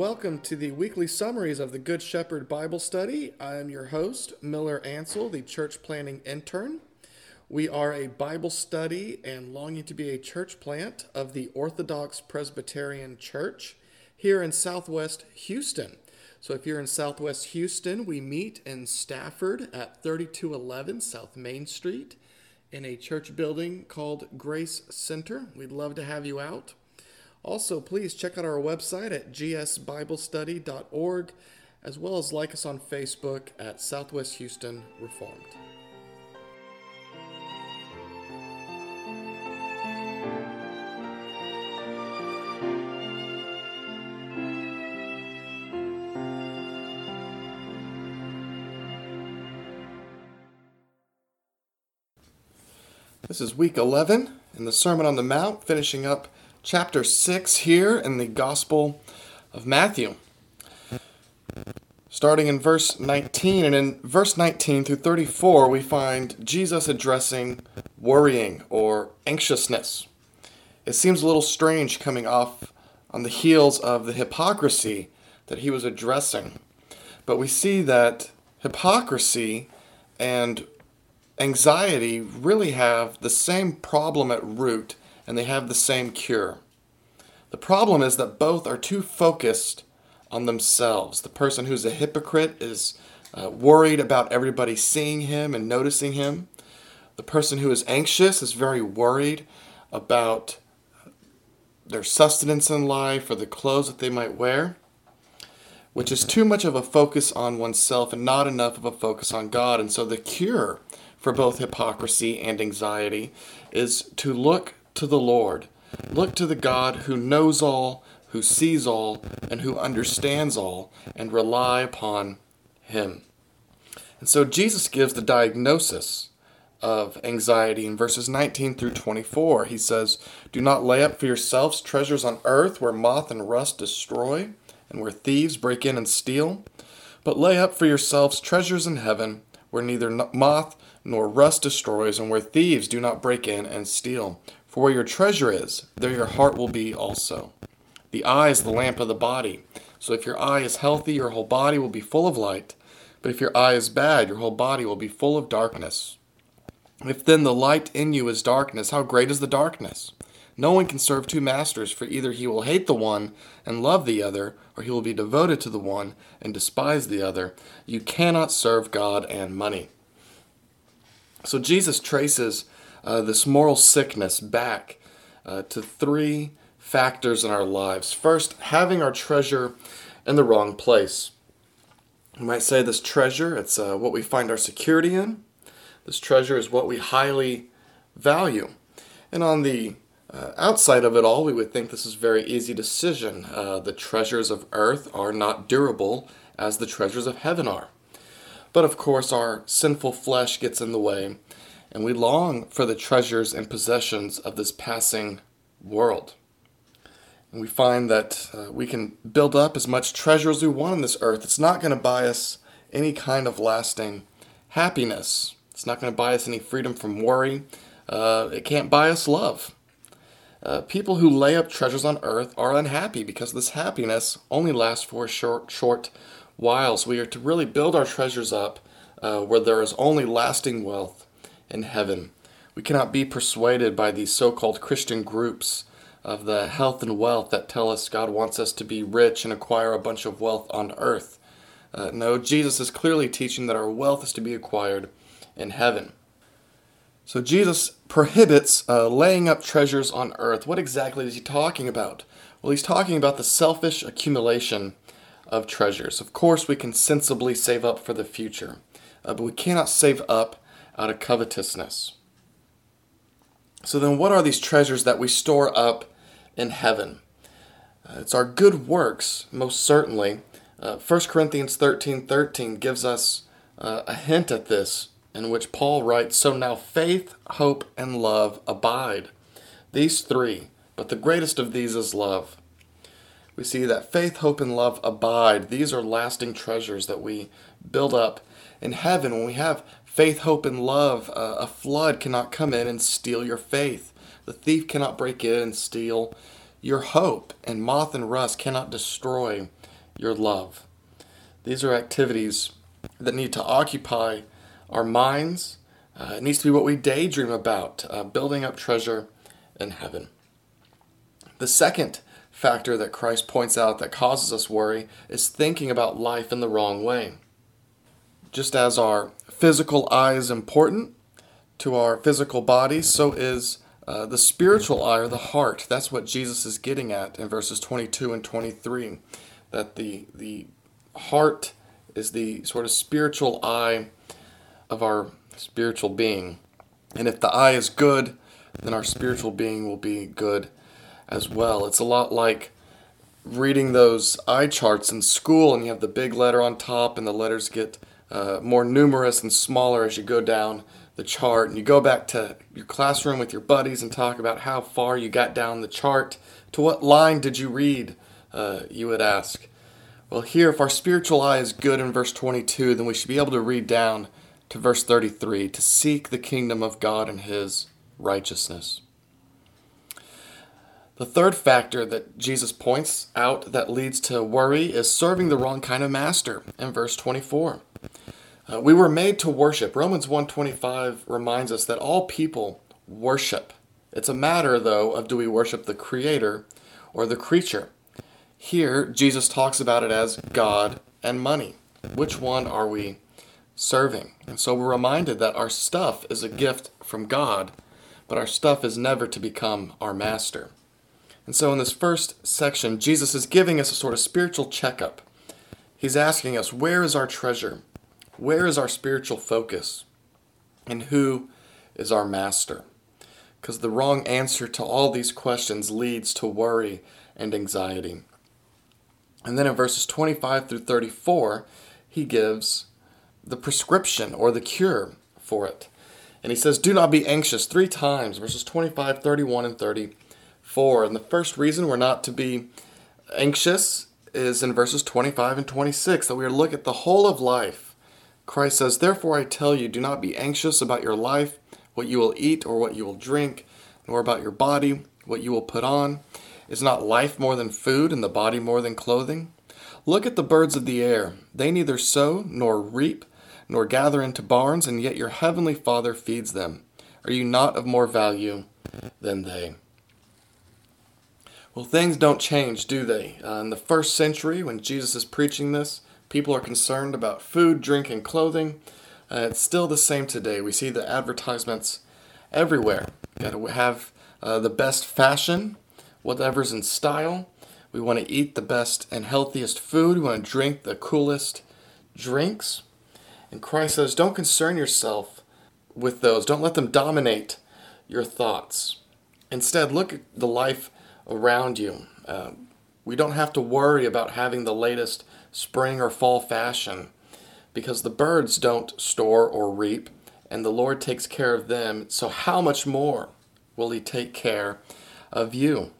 Welcome to the weekly summaries of the Good Shepherd Bible Study. I am your host, Miller Ansel, the church planting intern. We are a Bible study and longing to be a church plant of the Orthodox Presbyterian Church here in Southwest Houston. So, if you're in Southwest Houston, we meet in Stafford at 3211 South Main Street in a church building called Grace Center. We'd love to have you out. Also, please check out our website at gsbiblestudy.org, as well as like us on Facebook at Southwest Houston Reformed. This is week 11 in the Sermon on the Mount, finishing up chapter 6 here in the Gospel of Matthew. Starting in verse 19, and in verse 19 through 34, we find Jesus addressing worrying or anxiousness. It seems a little strange coming off on the heels of the hypocrisy that he was addressing. But we see that hypocrisy and anxiety really have the same problem at root and they have the same cure. The problem is that both are too focused on themselves. The person who's a hypocrite is uh, worried about everybody seeing him and noticing him. The person who is anxious is very worried about their sustenance in life or the clothes that they might wear, which is too much of a focus on oneself and not enough of a focus on God. And so the cure for both hypocrisy and anxiety is to look to the Lord. Look to the God who knows all, who sees all, and who understands all, and rely upon Him. And so Jesus gives the diagnosis of anxiety in verses 19 through 24. He says, Do not lay up for yourselves treasures on earth where moth and rust destroy, and where thieves break in and steal, but lay up for yourselves treasures in heaven where neither moth nor rust destroys, and where thieves do not break in and steal. For where your treasure is, there your heart will be also. The eye is the lamp of the body. So if your eye is healthy, your whole body will be full of light. But if your eye is bad, your whole body will be full of darkness. If then the light in you is darkness, how great is the darkness? No one can serve two masters, for either he will hate the one and love the other, or he will be devoted to the one and despise the other. You cannot serve God and money. So Jesus traces uh, this moral sickness back uh, to three factors in our lives. First, having our treasure in the wrong place. You might say this treasure, it's uh, what we find our security in. This treasure is what we highly value. And on the uh, outside of it all, we would think this is very easy decision. Uh, the treasures of earth are not durable as the treasures of heaven are. But of course, our sinful flesh gets in the way, and we long for the treasures and possessions of this passing world. And we find that uh, we can build up as much treasure as we want on this earth. It's not going to buy us any kind of lasting happiness. It's not going to buy us any freedom from worry. Uh, it can't buy us love. Uh, people who lay up treasures on earth are unhappy because this happiness only lasts for a short, short while. So we are to really build our treasures up uh, where there is only lasting wealth in heaven. We cannot be persuaded by these so called Christian groups of the health and wealth that tell us God wants us to be rich and acquire a bunch of wealth on earth. Uh, no, Jesus is clearly teaching that our wealth is to be acquired in heaven. So Jesus prohibits uh, laying up treasures on earth. What exactly is he talking about? Well, he's talking about the selfish accumulation of treasures. Of course, we can sensibly save up for the future, uh, but we cannot save up out of covetousness. So, then what are these treasures that we store up in heaven? Uh, it's our good works, most certainly. Uh, 1 Corinthians 13 13 gives us uh, a hint at this, in which Paul writes So now faith, hope, and love abide. These three, but the greatest of these is love. We see that faith, hope, and love abide. These are lasting treasures that we build up in heaven when we have faith, hope, and love, uh, a flood cannot come in and steal your faith. The thief cannot break in and steal your hope, and moth and rust cannot destroy your love. These are activities that need to occupy our minds. Uh, it needs to be what we daydream about, uh, building up treasure in heaven. The second factor that Christ points out that causes us worry is thinking about life in the wrong way. Just as our physical eye is important to our physical body, so is uh, the spiritual eye or the heart. That's what Jesus is getting at in verses 22 and 23. That the, the heart is the sort of spiritual eye of our spiritual being. And if the eye is good, then our spiritual being will be good as well. It's a lot like reading those eye charts in school, and you have the big letter on top, and the letters get uh, more numerous and smaller as you go down the chart. And you go back to your classroom with your buddies and talk about how far you got down the chart. To what line did you read? Uh, you would ask. Well, here, if our spiritual eye is good in verse 22, then we should be able to read down to verse 33 to seek the kingdom of God and his righteousness. The third factor that Jesus points out that leads to worry is serving the wrong kind of master in verse 24. Uh, we were made to worship. Romans 1:25 reminds us that all people worship. It's a matter though of do we worship the creator or the creature. Here Jesus talks about it as God and money. Which one are we serving? And so we're reminded that our stuff is a gift from God, but our stuff is never to become our master. And so, in this first section, Jesus is giving us a sort of spiritual checkup. He's asking us, where is our treasure? Where is our spiritual focus? And who is our master? Because the wrong answer to all these questions leads to worry and anxiety. And then in verses 25 through 34, he gives the prescription or the cure for it. And he says, Do not be anxious three times, verses 25, 31, and 34. And the first reason we're not to be anxious is in verses 25 and 26 that we are to look at the whole of life. Christ says, Therefore I tell you, do not be anxious about your life, what you will eat or what you will drink, nor about your body, what you will put on. Is not life more than food, and the body more than clothing? Look at the birds of the air. They neither sow, nor reap, nor gather into barns, and yet your heavenly Father feeds them. Are you not of more value than they? Well, things don't change, do they? Uh, in the first century, when Jesus is preaching this, people are concerned about food, drink, and clothing. Uh, it's still the same today. We see the advertisements everywhere. Got to have uh, the best fashion, whatever's in style. We want to eat the best and healthiest food. We want to drink the coolest drinks. And Christ says, don't concern yourself with those. Don't let them dominate your thoughts. Instead, look at the life around you. Uh, we don't have to worry about having the latest spring or fall fashion because the birds don't store or reap, and the Lord takes care of them. So, how much more will He take care of you?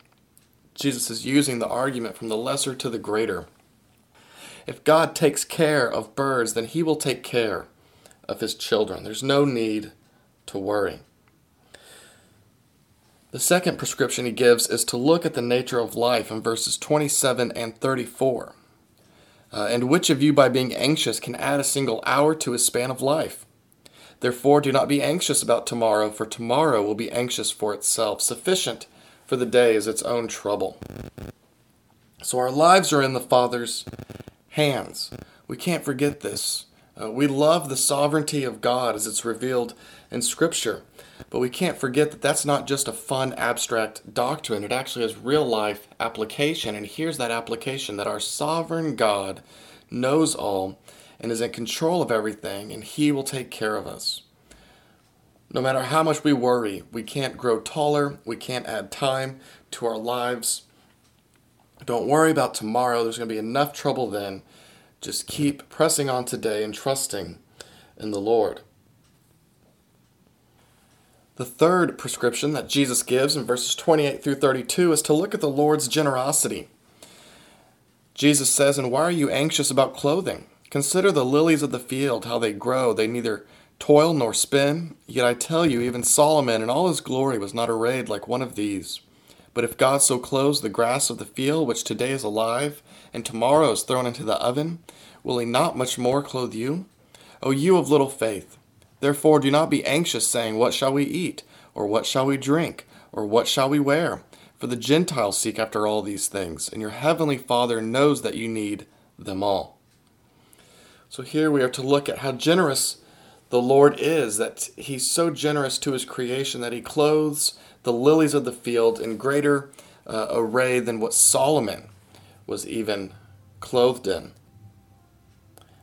Jesus is using the argument from the lesser to the greater. If God takes care of birds, then He will take care of His children. There's no need to worry. The second prescription he gives is to look at the nature of life in verses 27 and 34. Uh, and which of you, by being anxious, can add a single hour to his span of life? Therefore, do not be anxious about tomorrow, for tomorrow will be anxious for itself. Sufficient for the day is its own trouble. So, our lives are in the Father's hands. We can't forget this. Uh, we love the sovereignty of God as it's revealed in Scripture. But we can't forget that that's not just a fun abstract doctrine. It actually has real life application. And here's that application that our sovereign God knows all and is in control of everything, and He will take care of us. No matter how much we worry, we can't grow taller, we can't add time to our lives. Don't worry about tomorrow, there's going to be enough trouble then. Just keep pressing on today and trusting in the Lord. The third prescription that Jesus gives in verses 28 through 32 is to look at the Lord's generosity. Jesus says, And why are you anxious about clothing? Consider the lilies of the field, how they grow. They neither toil nor spin. Yet I tell you, even Solomon in all his glory was not arrayed like one of these. But if God so clothes the grass of the field, which today is alive, and tomorrow is thrown into the oven, will he not much more clothe you? O you of little faith! Therefore do not be anxious, saying, What shall we eat? Or what shall we drink? Or what shall we wear? For the Gentiles seek after all these things, and your heavenly Father knows that you need them all. So here we are to look at how generous the Lord is, that He's so generous to His creation that He clothes the lilies of the field in greater uh, array than what Solomon was even clothed in.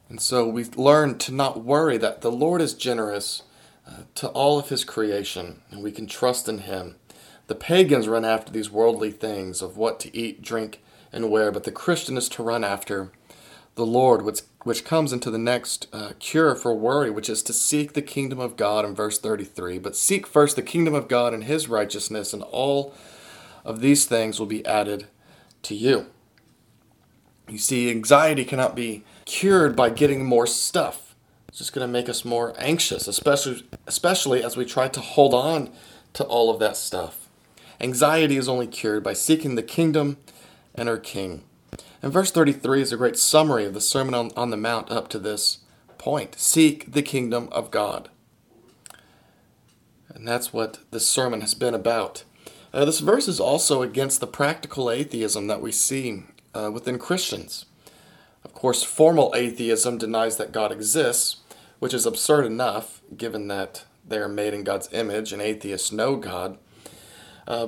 And so we learn to not worry that the Lord is generous uh, to all of His creation, and we can trust in Him. The pagans run after these worldly things of what to eat, drink, and wear, but the Christian is to run after the Lord, which, which comes into the next uh, cure for worry, which is to seek the kingdom of God in verse 33. But seek first the kingdom of God and his righteousness, and all of these things will be added to you. You see, anxiety cannot be cured by getting more stuff. It's just going to make us more anxious, especially, especially as we try to hold on to all of that stuff. Anxiety is only cured by seeking the kingdom and our King. And verse 33 is a great summary of the Sermon on, on the Mount up to this point. Seek the kingdom of God. And that's what this sermon has been about. Uh, this verse is also against the practical atheism that we see uh, within Christians. Of course, formal atheism denies that God exists, which is absurd enough given that they are made in God's image and atheists know God. Uh,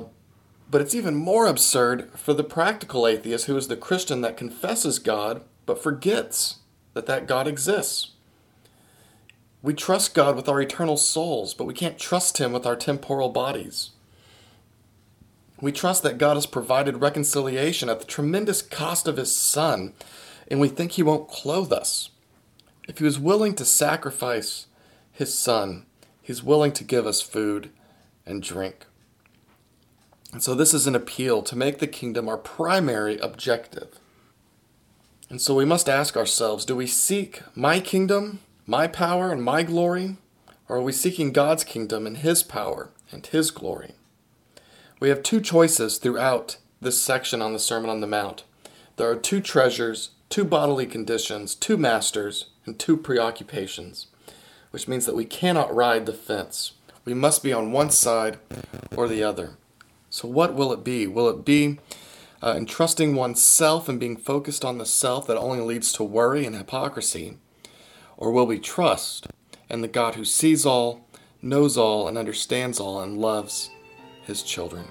but it's even more absurd for the practical atheist who is the Christian that confesses God but forgets that that God exists. We trust God with our eternal souls, but we can't trust Him with our temporal bodies. We trust that God has provided reconciliation at the tremendous cost of His Son, and we think He won't clothe us. If He was willing to sacrifice His Son, He's willing to give us food and drink. And so this is an appeal to make the kingdom our primary objective. And so we must ask ourselves do we seek my kingdom, my power, and my glory? Or are we seeking God's kingdom and His power and His glory? We have two choices throughout this section on the Sermon on the Mount. There are two treasures, two bodily conditions, two masters, and two preoccupations, which means that we cannot ride the fence. We must be on one side or the other. So, what will it be? Will it be uh, entrusting oneself and being focused on the self that only leads to worry and hypocrisy? Or will we trust in the God who sees all, knows all, and understands all, and loves his children?